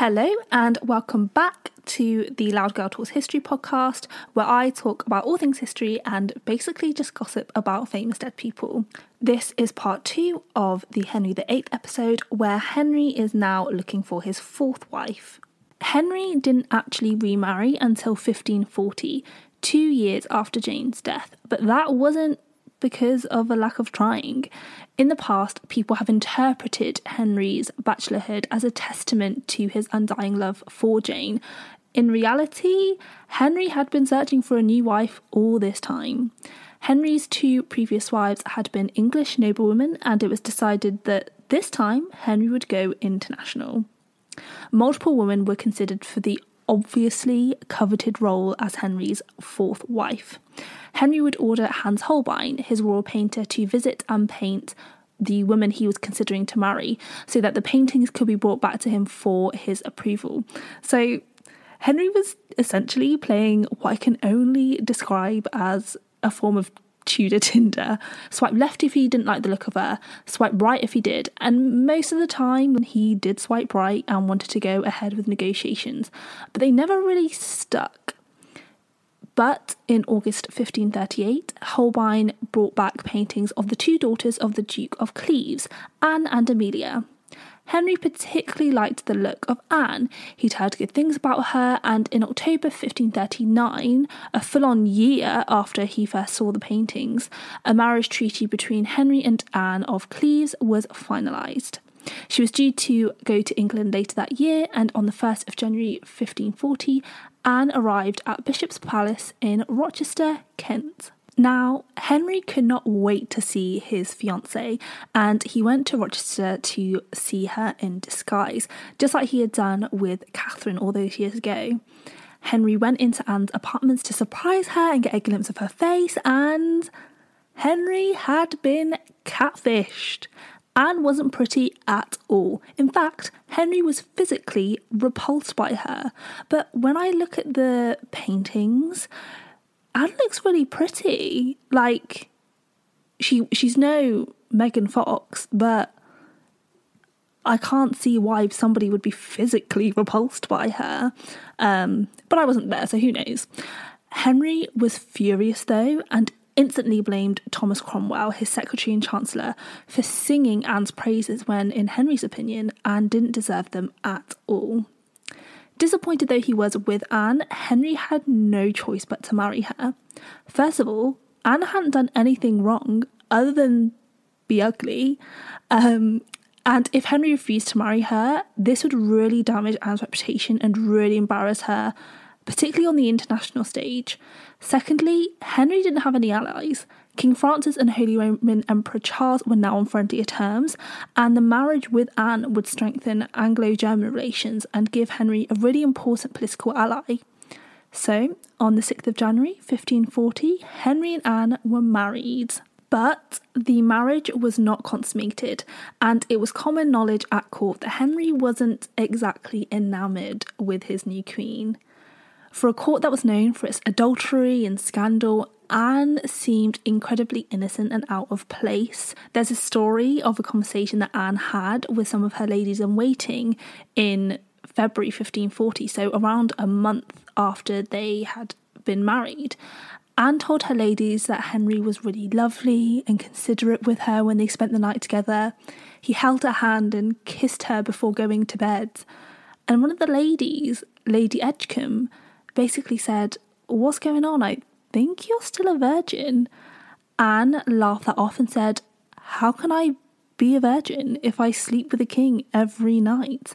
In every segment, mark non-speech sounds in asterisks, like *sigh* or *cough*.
Hello, and welcome back to the Loud Girl Talks History podcast, where I talk about all things history and basically just gossip about famous dead people. This is part two of the Henry VIII episode, where Henry is now looking for his fourth wife. Henry didn't actually remarry until 1540, two years after Jane's death, but that wasn't because of a lack of trying. In the past, people have interpreted Henry's bachelorhood as a testament to his undying love for Jane. In reality, Henry had been searching for a new wife all this time. Henry's two previous wives had been English noblewomen, and it was decided that this time Henry would go international. Multiple women were considered for the obviously coveted role as Henry's fourth wife. Henry would order Hans Holbein, his royal painter, to visit and paint the woman he was considering to marry so that the paintings could be brought back to him for his approval. So Henry was essentially playing what I can only describe as a form of Tudor Tinder. Swipe left if he didn't like the look of her, swipe right if he did, and most of the time when he did swipe right and wanted to go ahead with negotiations, but they never really stuck. But in August 1538, Holbein brought back paintings of the two daughters of the Duke of Cleves, Anne and Amelia. Henry particularly liked the look of Anne. He'd heard good things about her, and in October 1539, a full on year after he first saw the paintings, a marriage treaty between Henry and Anne of Cleves was finalised. She was due to go to England later that year, and on the 1st of January 1540, Anne arrived at Bishop's Palace in Rochester, Kent. Now, Henry could not wait to see his fiancée, and he went to Rochester to see her in disguise, just like he had done with Catherine all those years ago. Henry went into Anne's apartments to surprise her and get a glimpse of her face, and Henry had been catfished. Anne wasn't pretty at all. In fact, Henry was physically repulsed by her. But when I look at the paintings, Anne looks really pretty. Like she she's no Megan Fox, but I can't see why somebody would be physically repulsed by her. Um, but I wasn't there, so who knows? Henry was furious though, and instantly blamed Thomas Cromwell, his secretary and chancellor, for singing Anne's praises when, in Henry's opinion, Anne didn't deserve them at all. Disappointed though he was with Anne, Henry had no choice but to marry her. First of all, Anne hadn't done anything wrong other than be ugly. Um, and if Henry refused to marry her, this would really damage Anne's reputation and really embarrass her, particularly on the international stage. Secondly, Henry didn't have any allies. King Francis and Holy Roman Emperor Charles were now on friendlier terms, and the marriage with Anne would strengthen Anglo German relations and give Henry a really important political ally. So, on the 6th of January 1540, Henry and Anne were married. But the marriage was not consummated, and it was common knowledge at court that Henry wasn't exactly enamoured with his new queen. For a court that was known for its adultery and scandal, Anne seemed incredibly innocent and out of place. There's a story of a conversation that Anne had with some of her ladies in waiting in February 1540, so around a month after they had been married. Anne told her ladies that Henry was really lovely and considerate with her when they spent the night together. He held her hand and kissed her before going to bed. And one of the ladies, Lady Edgecombe, basically said, What's going on? I think you're still a virgin. Anne laughed that off and said, How can I be a virgin if I sleep with the king every night?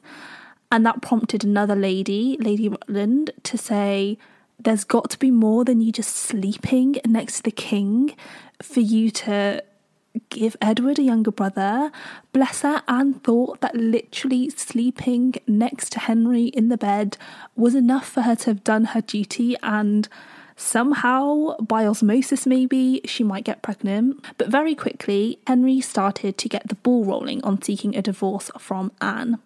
And that prompted another lady, Lady Rutland, to say, There's got to be more than you just sleeping next to the king for you to give Edward a younger brother. Bless her, Anne thought that literally sleeping next to Henry in the bed was enough for her to have done her duty and somehow, by osmosis maybe, she might get pregnant. But very quickly, Henry started to get the ball rolling on seeking a divorce from Anne.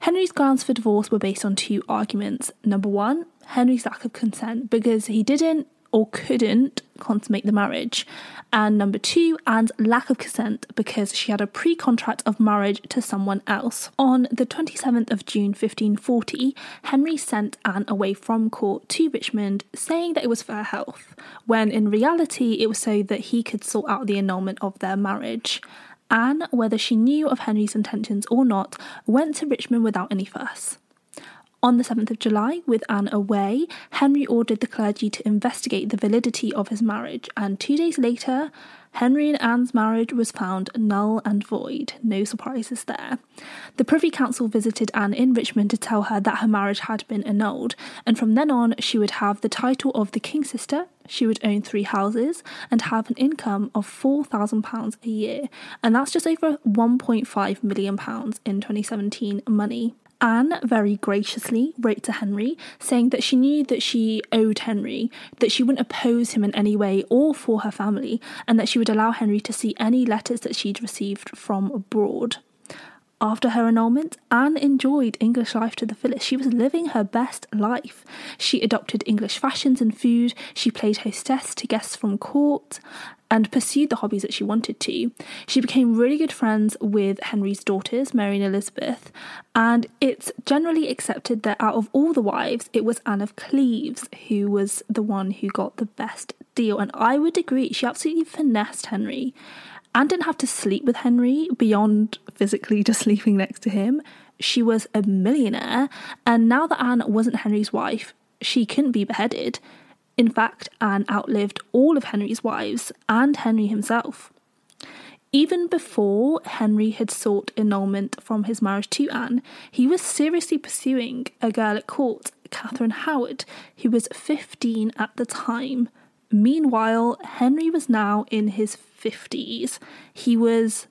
Henry's grounds for divorce were based on two arguments. Number one, Henry's lack of consent, because he didn't or couldn't consummate the marriage. And number two, Anne's lack of consent because she had a pre contract of marriage to someone else. On the 27th of June 1540, Henry sent Anne away from court to Richmond, saying that it was for her health, when in reality it was so that he could sort out the annulment of their marriage. Anne, whether she knew of Henry's intentions or not, went to Richmond without any fuss. On the 7th of July, with Anne away, Henry ordered the clergy to investigate the validity of his marriage, and two days later, Henry and Anne's marriage was found null and void. No surprises there. The Privy Council visited Anne in Richmond to tell her that her marriage had been annulled, and from then on, she would have the title of the King's sister, she would own three houses, and have an income of £4,000 a year, and that's just over £1.5 million in 2017 money. Anne very graciously wrote to Henry, saying that she knew that she owed Henry, that she wouldn't oppose him in any way or for her family, and that she would allow Henry to see any letters that she'd received from abroad. After her annulment, Anne enjoyed English life to the fullest. She was living her best life. She adopted English fashions and food, she played hostess to guests from court, and pursued the hobbies that she wanted to. She became really good friends with Henry's daughters, Mary and Elizabeth, and it's generally accepted that out of all the wives, it was Anne of Cleves who was the one who got the best deal. And I would agree, she absolutely finessed Henry. Anne didn't have to sleep with Henry beyond physically *laughs* just sleeping next to him. She was a millionaire, and now that Anne wasn't Henry's wife, she couldn't be beheaded. In fact, Anne outlived all of Henry's wives and Henry himself. Even before Henry had sought annulment from his marriage to Anne, he was seriously pursuing a girl at court, Catherine Howard, who was 15 at the time. Meanwhile, Henry was now in his 50s. He was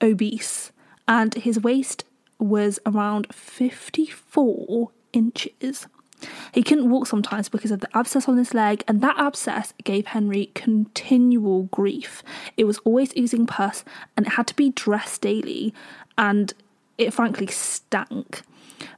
obese, and his waist was around 54 inches. He couldn't walk sometimes because of the abscess on his leg, and that abscess gave Henry continual grief. It was always oozing pus, and it had to be dressed daily, and it frankly stank.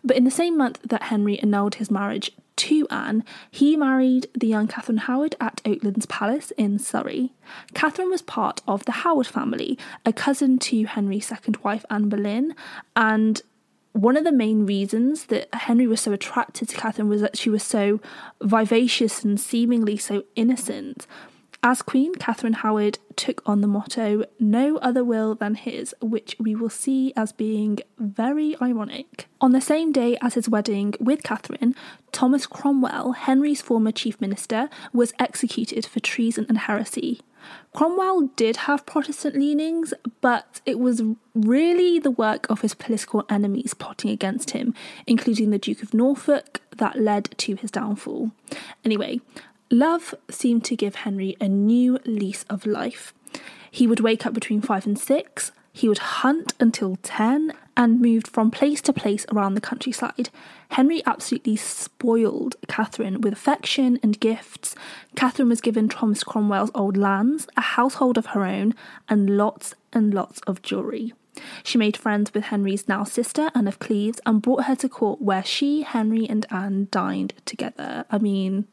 But in the same month that Henry annulled his marriage to Anne, he married the young Catherine Howard at Oatlands Palace in Surrey. Catherine was part of the Howard family, a cousin to Henry's second wife, Anne Boleyn, and one of the main reasons that Henry was so attracted to Catherine was that she was so vivacious and seemingly so innocent. As Queen, Catherine Howard took on the motto, No other will than his, which we will see as being very ironic. On the same day as his wedding with Catherine, Thomas Cromwell, Henry's former chief minister, was executed for treason and heresy. Cromwell did have Protestant leanings, but it was really the work of his political enemies plotting against him, including the Duke of Norfolk, that led to his downfall. Anyway, love seemed to give Henry a new lease of life. He would wake up between five and six, he would hunt until 10 and moved from place to place around the countryside. Henry absolutely spoiled Catherine with affection and gifts. Catherine was given Thomas Cromwell's old lands, a household of her own, and lots and lots of jewellery. She made friends with Henry's now sister, Anne of Cleves, and brought her to court where she, Henry, and Anne dined together. I mean,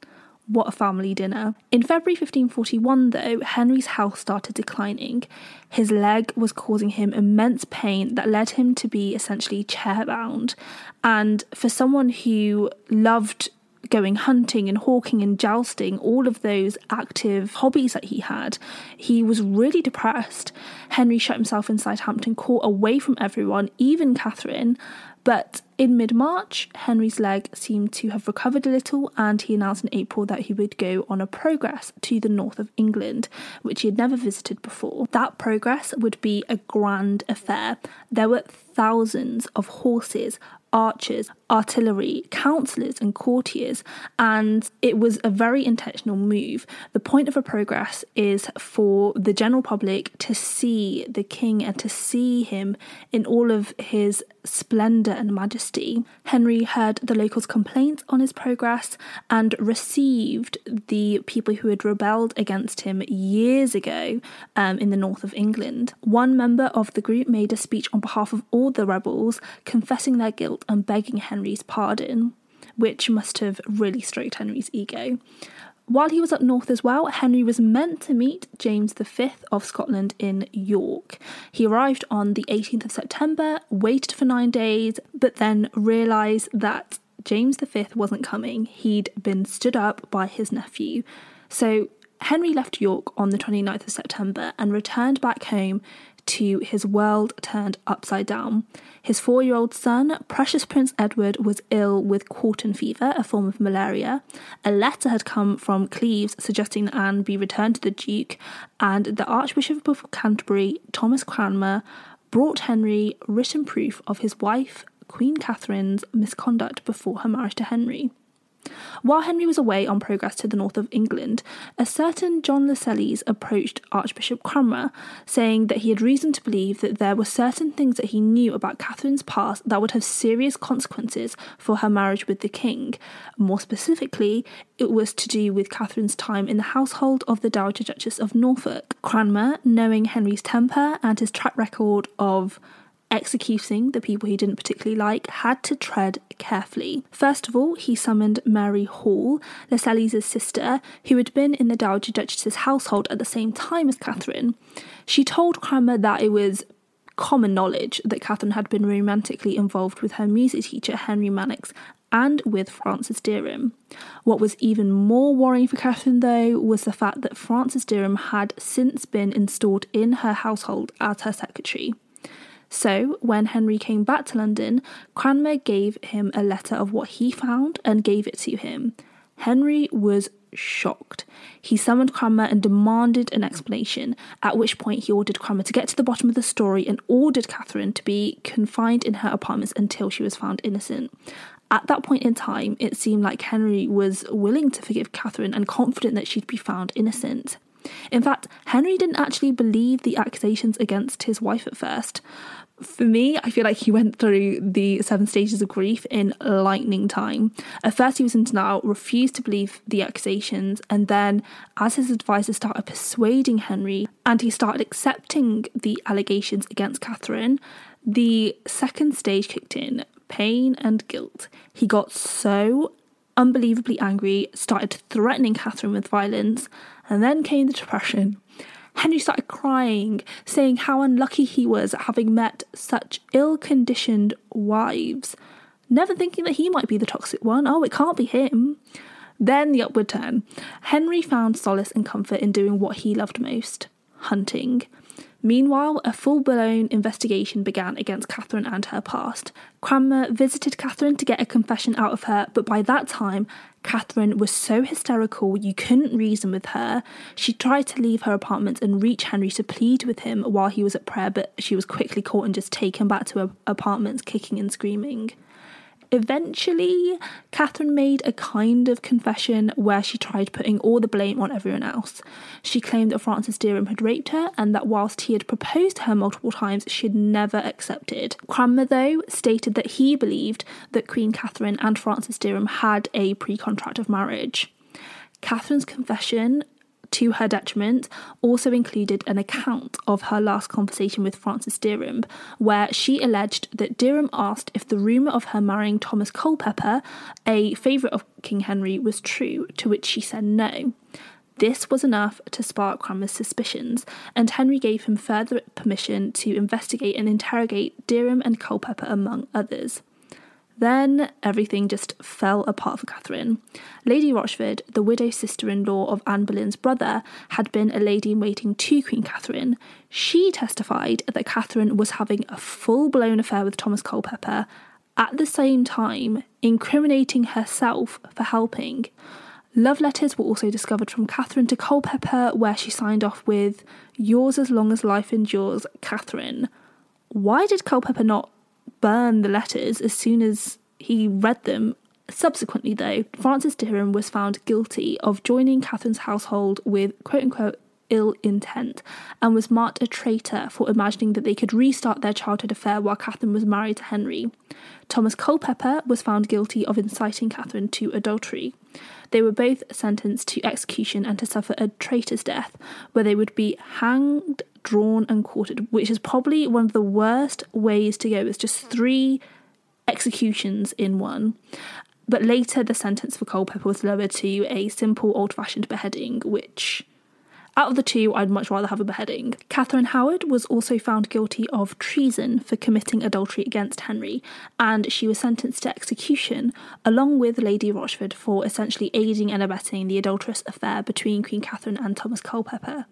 what a family dinner. In February 1541, though, Henry's health started declining. His leg was causing him immense pain that led him to be essentially chairbound. And for someone who loved going hunting and hawking and jousting, all of those active hobbies that he had, he was really depressed. Henry shut himself inside Hampton Court away from everyone, even Catherine, but in mid March, Henry's leg seemed to have recovered a little, and he announced in April that he would go on a progress to the north of England, which he had never visited before. That progress would be a grand affair. There were thousands of horses, archers, artillery, councillors, and courtiers, and it was a very intentional move. The point of a progress is for the general public to see the king and to see him in all of his splendour and majesty. Henry heard the locals' complaints on his progress and received the people who had rebelled against him years ago um, in the north of England. One member of the group made a speech on behalf of all the rebels, confessing their guilt and begging Henry's pardon, which must have really stroked Henry's ego. While he was up north as well, Henry was meant to meet James V of Scotland in York. He arrived on the 18th of September, waited for nine days, but then realised that James V wasn't coming. He'd been stood up by his nephew. So Henry left York on the 29th of September and returned back home to his world turned upside down. His four year old son, Precious Prince Edward, was ill with quartan fever, a form of malaria. A letter had come from Cleves suggesting that Anne be returned to the Duke, and the Archbishop of Canterbury, Thomas Cranmer, brought Henry written proof of his wife, Queen Catherine's misconduct before her marriage to Henry. While Henry was away on progress to the north of England, a certain John Lascelles approached Archbishop Cranmer, saying that he had reason to believe that there were certain things that he knew about Catherine's past that would have serious consequences for her marriage with the king. More specifically, it was to do with Catherine's time in the household of the Dowager Duchess of Norfolk. Cranmer, knowing Henry's temper and his track record of executing the people he didn't particularly like, had to tread carefully. First of all, he summoned Mary Hall, Lascelles' sister, who had been in the Dowager Duchess's household at the same time as Catherine. She told Cranmer that it was common knowledge that Catherine had been romantically involved with her music teacher Henry Manox and with Francis Derham. What was even more worrying for Catherine, though, was the fact that Francis Derham had since been installed in her household as her secretary. So, when Henry came back to London, Cranmer gave him a letter of what he found and gave it to him. Henry was shocked. He summoned Cranmer and demanded an explanation, at which point he ordered Cranmer to get to the bottom of the story and ordered Catherine to be confined in her apartments until she was found innocent. At that point in time, it seemed like Henry was willing to forgive Catherine and confident that she'd be found innocent. In fact, Henry didn't actually believe the accusations against his wife at first. For me, I feel like he went through the seven stages of grief in lightning time. At first, he was in denial, refused to believe the accusations, and then, as his advisors started persuading Henry and he started accepting the allegations against Catherine, the second stage kicked in pain and guilt. He got so unbelievably angry, started threatening Catherine with violence, and then came the depression. Henry started crying, saying how unlucky he was at having met such ill conditioned wives, never thinking that he might be the toxic one. Oh, it can't be him. Then the upward turn. Henry found solace and comfort in doing what he loved most hunting. Meanwhile, a full blown investigation began against Catherine and her past. Cranmer visited Catherine to get a confession out of her, but by that time, Catherine was so hysterical you couldn't reason with her. She tried to leave her apartment and reach Henry to plead with him while he was at prayer, but she was quickly caught and just taken back to her apartment, kicking and screaming. Eventually, Catherine made a kind of confession where she tried putting all the blame on everyone else. She claimed that Francis Derham had raped her and that whilst he had proposed to her multiple times, she had never accepted. Cranmer, though, stated that he believed that Queen Catherine and Francis Derham had a pre contract of marriage. Catherine's confession to her detriment, also included an account of her last conversation with Francis Derham, where she alleged that Derham asked if the rumour of her marrying Thomas Culpeper, a favourite of King Henry, was true, to which she said no. This was enough to spark Cranmer's suspicions, and Henry gave him further permission to investigate and interrogate Derham and Culpeper, among others. Then everything just fell apart for Catherine. Lady Rochford, the widow sister in law of Anne Boleyn's brother, had been a lady in waiting to Queen Catherine. She testified that Catherine was having a full blown affair with Thomas Culpeper, at the same time incriminating herself for helping. Love letters were also discovered from Catherine to Culpeper, where she signed off with, Yours as long as life endures, Catherine. Why did Culpeper not burn the letters as soon as he read them. Subsequently, though, Francis Derham was found guilty of joining Catherine's household with quote unquote ill intent and was marked a traitor for imagining that they could restart their childhood affair while Catherine was married to Henry. Thomas Culpeper was found guilty of inciting Catherine to adultery. They were both sentenced to execution and to suffer a traitor's death, where they would be hanged drawn and quartered, which is probably one of the worst ways to go. It's just three executions in one. but later the sentence for Culpeper was lowered to a simple old fashioned beheading, which out of the two, I'd much rather have a beheading. Catherine Howard was also found guilty of treason for committing adultery against Henry, and she was sentenced to execution along with Lady Rochford for essentially aiding and abetting the adulterous affair between Queen Catherine and Thomas Culpeper.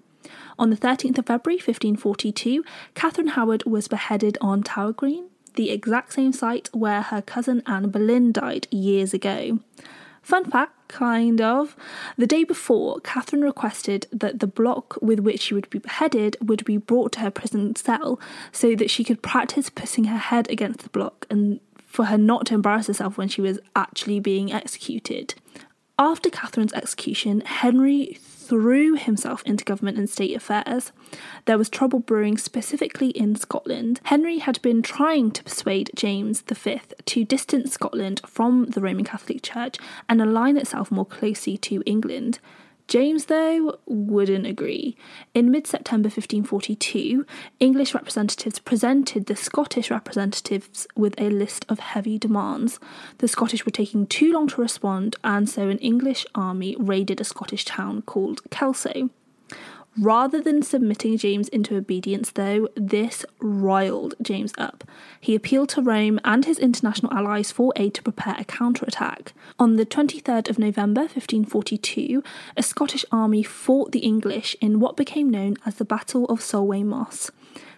On the 13th of February 1542, Catherine Howard was beheaded on Tower Green, the exact same site where her cousin Anne Boleyn died years ago. Fun fact, kind of. The day before, Catherine requested that the block with which she would be beheaded would be brought to her prison cell so that she could practice putting her head against the block and for her not to embarrass herself when she was actually being executed. After Catherine's execution, Henry threw himself into government and state affairs. There was trouble brewing specifically in Scotland. Henry had been trying to persuade James V to distance Scotland from the Roman Catholic Church and align itself more closely to England. James, though, wouldn't agree. In mid September 1542, English representatives presented the Scottish representatives with a list of heavy demands. The Scottish were taking too long to respond, and so an English army raided a Scottish town called Kelso. Rather than submitting James into obedience, though, this riled James up. He appealed to Rome and his international allies for aid to prepare a counterattack. On the 23rd of November 1542, a Scottish army fought the English in what became known as the Battle of Solway Moss.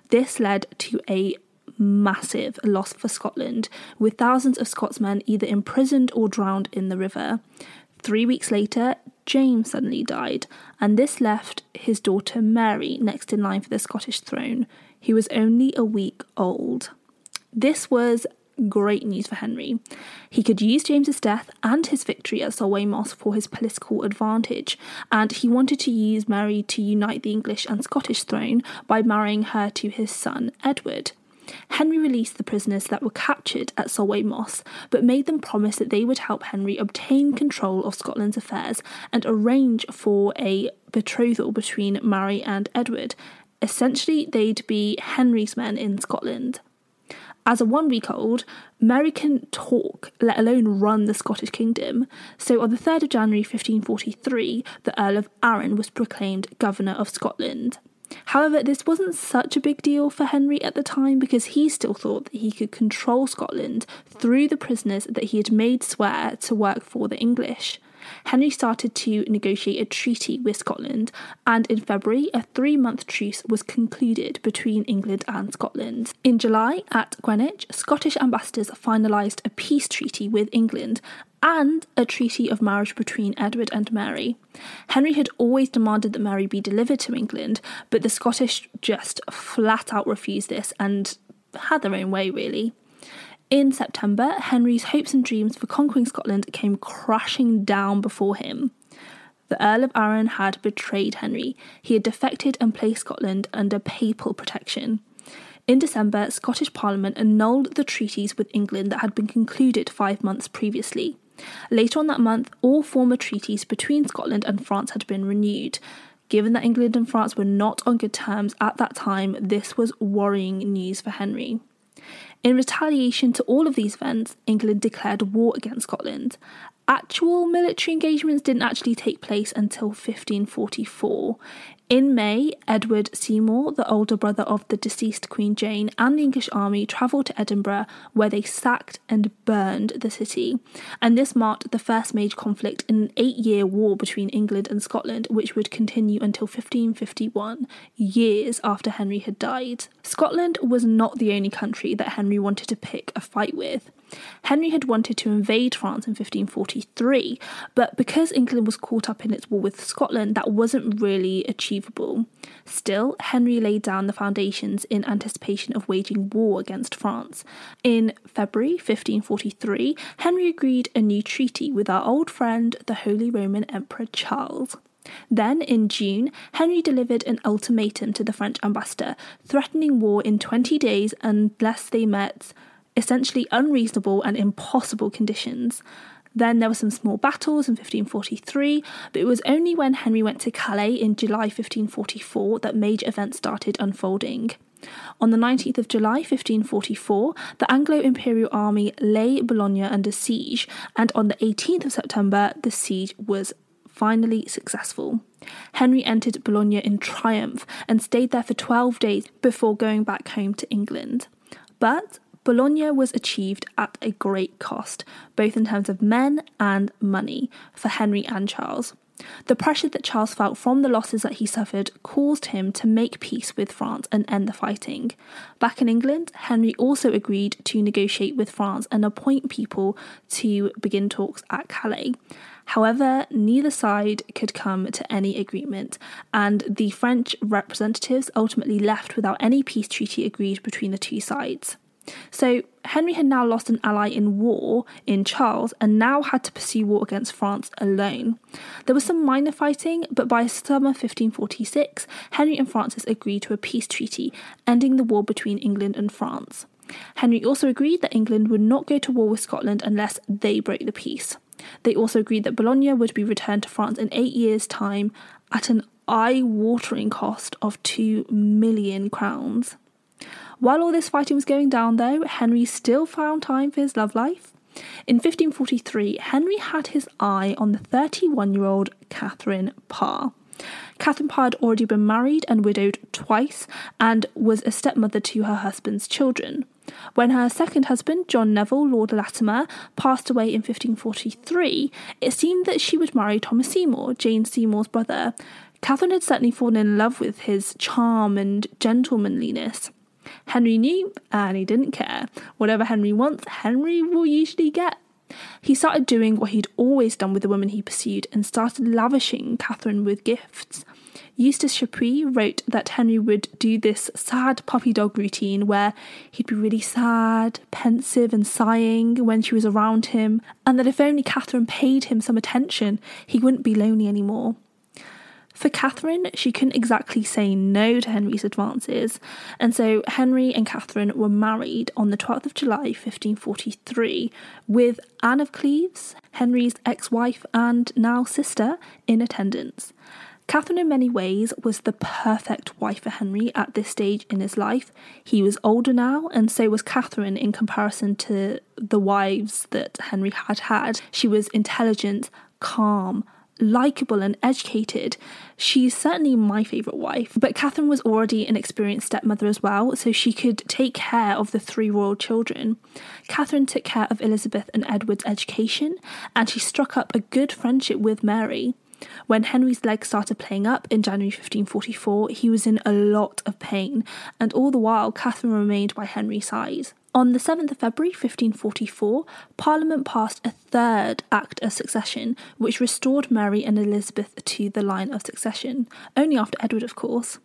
This led to a massive loss for Scotland, with thousands of Scotsmen either imprisoned or drowned in the river. Three weeks later, James suddenly died, and this left his daughter Mary next in line for the Scottish throne. He was only a week old. This was great news for Henry. He could use James's death and his victory at Solway Moss for his political advantage, and he wanted to use Mary to unite the English and Scottish throne by marrying her to his son Edward. Henry released the prisoners that were captured at Solway Moss, but made them promise that they would help Henry obtain control of Scotland's affairs and arrange for a betrothal between Mary and Edward. Essentially, they'd be Henry's men in Scotland. As a one week old, Mary can talk, let alone run the Scottish kingdom. So on the 3rd of January 1543, the Earl of Arran was proclaimed Governor of Scotland. However, this wasn't such a big deal for Henry at the time because he still thought that he could control Scotland through the prisoners that he had made swear to work for the English. Henry started to negotiate a treaty with Scotland, and in February, a three month truce was concluded between England and Scotland. In July, at Greenwich, Scottish ambassadors finalised a peace treaty with England and a treaty of marriage between Edward and Mary. Henry had always demanded that Mary be delivered to England, but the Scottish just flat out refused this and had their own way, really. In September, Henry's hopes and dreams for conquering Scotland came crashing down before him. The Earl of Arran had betrayed Henry. He had defected and placed Scotland under papal protection. In December, Scottish Parliament annulled the treaties with England that had been concluded five months previously. Later on that month, all former treaties between Scotland and France had been renewed. Given that England and France were not on good terms at that time, this was worrying news for Henry. In retaliation to all of these events, England declared war against Scotland. Actual military engagements didn't actually take place until 1544. In May, Edward Seymour, the older brother of the deceased Queen Jane, and the English army travelled to Edinburgh where they sacked and burned the city. And this marked the first major conflict in an eight year war between England and Scotland, which would continue until 1551, years after Henry had died. Scotland was not the only country that Henry wanted to pick a fight with. Henry had wanted to invade France in 1543, but because England was caught up in its war with Scotland, that wasn't really achievable. Still, Henry laid down the foundations in anticipation of waging war against France. In February 1543, Henry agreed a new treaty with our old friend, the Holy Roman Emperor Charles. Then, in June, Henry delivered an ultimatum to the French ambassador, threatening war in 20 days unless they met essentially unreasonable and impossible conditions. Then there were some small battles in 1543, but it was only when Henry went to Calais in July 1544 that major events started unfolding. On the 19th of July 1544, the Anglo Imperial Army lay Boulogne under siege, and on the 18th of September, the siege was finally successful. Henry entered Boulogne in triumph and stayed there for 12 days before going back home to England. But Boulogne was achieved at a great cost, both in terms of men and money, for Henry and Charles. The pressure that Charles felt from the losses that he suffered caused him to make peace with France and end the fighting. Back in England, Henry also agreed to negotiate with France and appoint people to begin talks at Calais. However, neither side could come to any agreement, and the French representatives ultimately left without any peace treaty agreed between the two sides. So, Henry had now lost an ally in war in Charles and now had to pursue war against France alone. There was some minor fighting, but by summer 1546, Henry and Francis agreed to a peace treaty, ending the war between England and France. Henry also agreed that England would not go to war with Scotland unless they broke the peace. They also agreed that Boulogne would be returned to France in eight years' time at an eye watering cost of two million crowns. While all this fighting was going down, though, Henry still found time for his love life. In 1543, Henry had his eye on the 31 year old Catherine Parr. Catherine Parr had already been married and widowed twice and was a stepmother to her husband's children. When her second husband, John Neville, Lord Latimer, passed away in 1543, it seemed that she would marry Thomas Seymour, Jane Seymour's brother. Catherine had certainly fallen in love with his charm and gentlemanliness. Henry knew, and he didn't care. Whatever Henry wants, Henry will usually get. He started doing what he'd always done with the women he pursued and started lavishing Catherine with gifts. Eustace Chapuis wrote that Henry would do this sad puppy dog routine where he'd be really sad, pensive, and sighing when she was around him, and that if only Catherine paid him some attention, he wouldn't be lonely anymore. For Catherine, she couldn't exactly say no to Henry's advances, and so Henry and Catherine were married on the 12th of July 1543, with Anne of Cleves, Henry's ex wife and now sister, in attendance. Catherine, in many ways, was the perfect wife for Henry at this stage in his life. He was older now, and so was Catherine in comparison to the wives that Henry had had. She was intelligent, calm, likable and educated. She's certainly my favourite wife, but Catherine was already an experienced stepmother as well, so she could take care of the three royal children. Catherine took care of Elizabeth and Edward's education, and she struck up a good friendship with Mary. When Henry's leg started playing up in January 1544, he was in a lot of pain, and all the while Catherine remained by Henry's side. On the 7th of February 1544, Parliament passed a third Act of Succession, which restored Mary and Elizabeth to the line of succession, only after Edward, of course.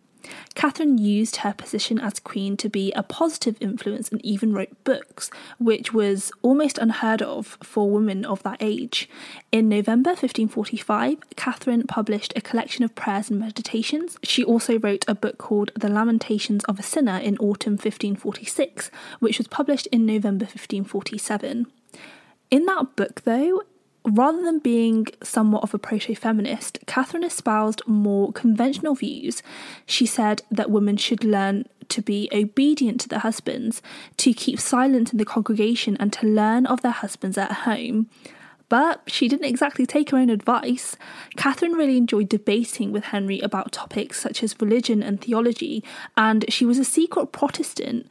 Catherine used her position as queen to be a positive influence and even wrote books, which was almost unheard of for women of that age. In November 1545, Catherine published a collection of prayers and meditations. She also wrote a book called The Lamentations of a Sinner in autumn 1546, which was published in November 1547. In that book, though, Rather than being somewhat of a proto feminist, Catherine espoused more conventional views. She said that women should learn to be obedient to their husbands, to keep silent in the congregation, and to learn of their husbands at home. But she didn't exactly take her own advice. Catherine really enjoyed debating with Henry about topics such as religion and theology, and she was a secret Protestant.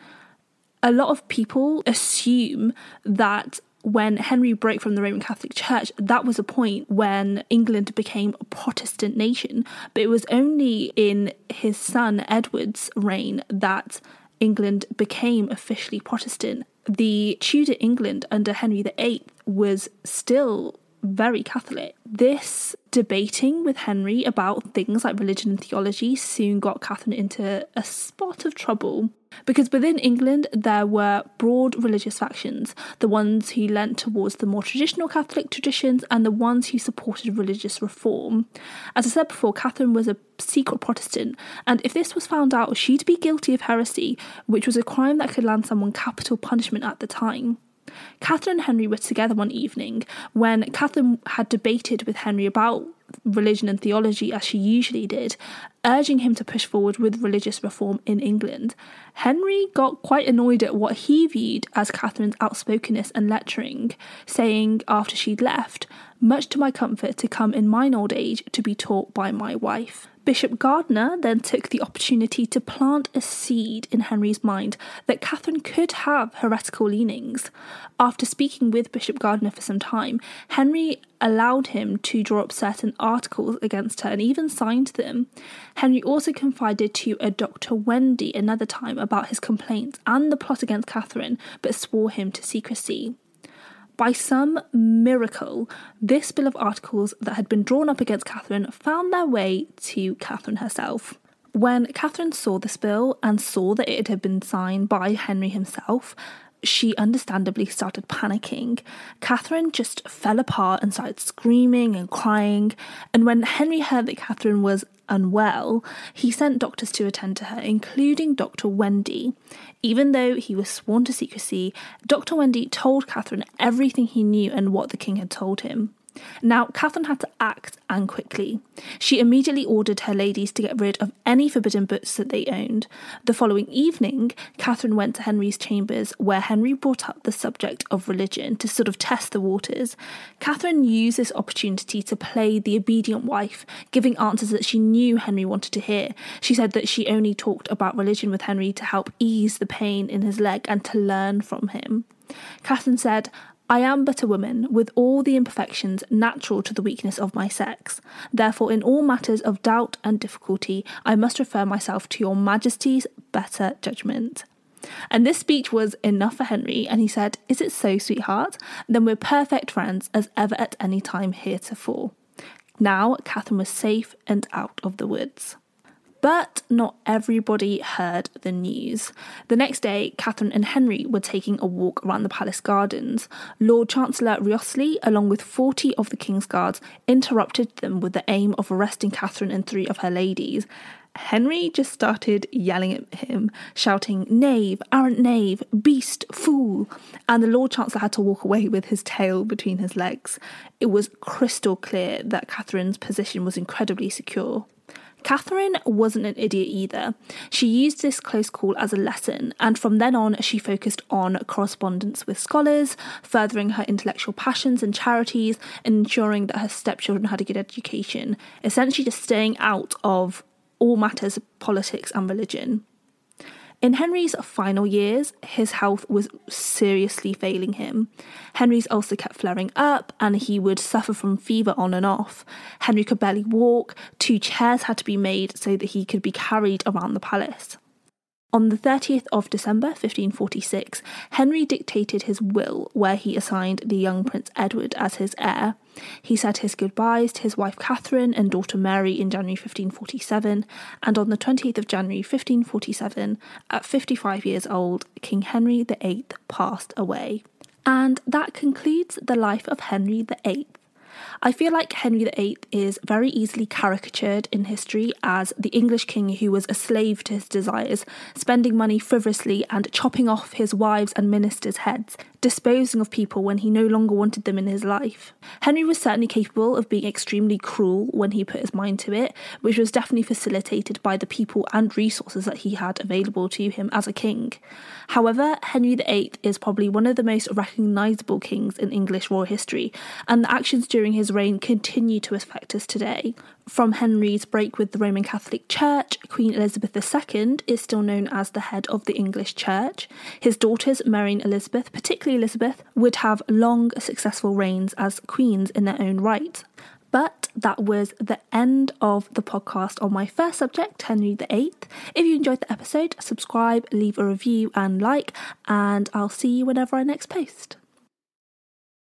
A lot of people assume that when Henry broke from the Roman Catholic Church, that was a point when England became a Protestant nation. But it was only in his son Edward's reign that England became officially Protestant. The Tudor England under Henry VIII was still very Catholic. This debating with Henry about things like religion and theology soon got Catherine into a spot of trouble. Because within England, there were broad religious factions the ones who leant towards the more traditional Catholic traditions and the ones who supported religious reform. As I said before, Catherine was a secret Protestant, and if this was found out, she'd be guilty of heresy, which was a crime that could land someone capital punishment at the time. Catherine and Henry were together one evening when Catherine had debated with Henry about religion and theology as she usually did, urging him to push forward with religious reform in England. Henry got quite annoyed at what he viewed as Catherine's outspokenness and lecturing, saying after she'd left, Much to my comfort to come in mine old age to be taught by my wife. Bishop Gardiner then took the opportunity to plant a seed in Henry's mind that Catherine could have heretical leanings. After speaking with Bishop Gardiner for some time, Henry allowed him to draw up certain articles against her and even signed them. Henry also confided to a Dr. Wendy another time about his complaints and the plot against Catherine, but swore him to secrecy. By some miracle, this bill of articles that had been drawn up against Catherine found their way to Catherine herself. When Catherine saw this bill and saw that it had been signed by Henry himself, she understandably started panicking. Catherine just fell apart and started screaming and crying. And when Henry heard that Catherine was unwell, he sent doctors to attend to her, including Dr. Wendy. Even though he was sworn to secrecy, Dr. Wendy told Catherine everything he knew and what the king had told him. Now, Catherine had to act and quickly. She immediately ordered her ladies to get rid of any forbidden books that they owned. The following evening, Catherine went to Henry's chambers, where Henry brought up the subject of religion to sort of test the waters. Catherine used this opportunity to play the obedient wife, giving answers that she knew Henry wanted to hear. She said that she only talked about religion with Henry to help ease the pain in his leg and to learn from him. Catherine said, I am but a woman, with all the imperfections natural to the weakness of my sex. Therefore, in all matters of doubt and difficulty, I must refer myself to your Majesty's better judgment. And this speech was enough for Henry, and he said, Is it so, sweetheart? Then we're perfect friends as ever at any time heretofore. Now Catherine was safe and out of the woods. But not everybody heard the news. The next day, Catherine and Henry were taking a walk around the palace gardens. Lord Chancellor Wriothesley, along with 40 of the King's Guards, interrupted them with the aim of arresting Catherine and three of her ladies. Henry just started yelling at him, shouting, Knave, arrant knave, beast, fool. And the Lord Chancellor had to walk away with his tail between his legs. It was crystal clear that Catherine's position was incredibly secure. Catherine wasn't an idiot either. She used this close call as a lesson, and from then on, she focused on correspondence with scholars, furthering her intellectual passions and charities, and ensuring that her stepchildren had a good education, essentially just staying out of all matters of politics and religion. In Henry's final years, his health was seriously failing him. Henry's ulcer kept flaring up, and he would suffer from fever on and off. Henry could barely walk, two chairs had to be made so that he could be carried around the palace. On the 30th of December 1546, Henry dictated his will, where he assigned the young Prince Edward as his heir. He said his goodbyes to his wife Catherine and daughter Mary in January 1547, and on the 20th of January 1547, at 55 years old, King Henry VIII passed away. And that concludes the life of Henry VIII. I feel like Henry VIII is very easily caricatured in history as the English king who was a slave to his desires, spending money frivolously and chopping off his wives' and ministers' heads, disposing of people when he no longer wanted them in his life. Henry was certainly capable of being extremely cruel when he put his mind to it, which was definitely facilitated by the people and resources that he had available to him as a king. However, Henry VIII is probably one of the most recognisable kings in English royal history, and the actions during his reign continue to affect us today. From Henry's break with the Roman Catholic Church, Queen Elizabeth II is still known as the head of the English Church. His daughters, Mary and Elizabeth, particularly Elizabeth, would have long, successful reigns as queens in their own right. But that was the end of the podcast on my first subject, Henry VIII. If you enjoyed the episode, subscribe, leave a review, and like, and I'll see you whenever I next post.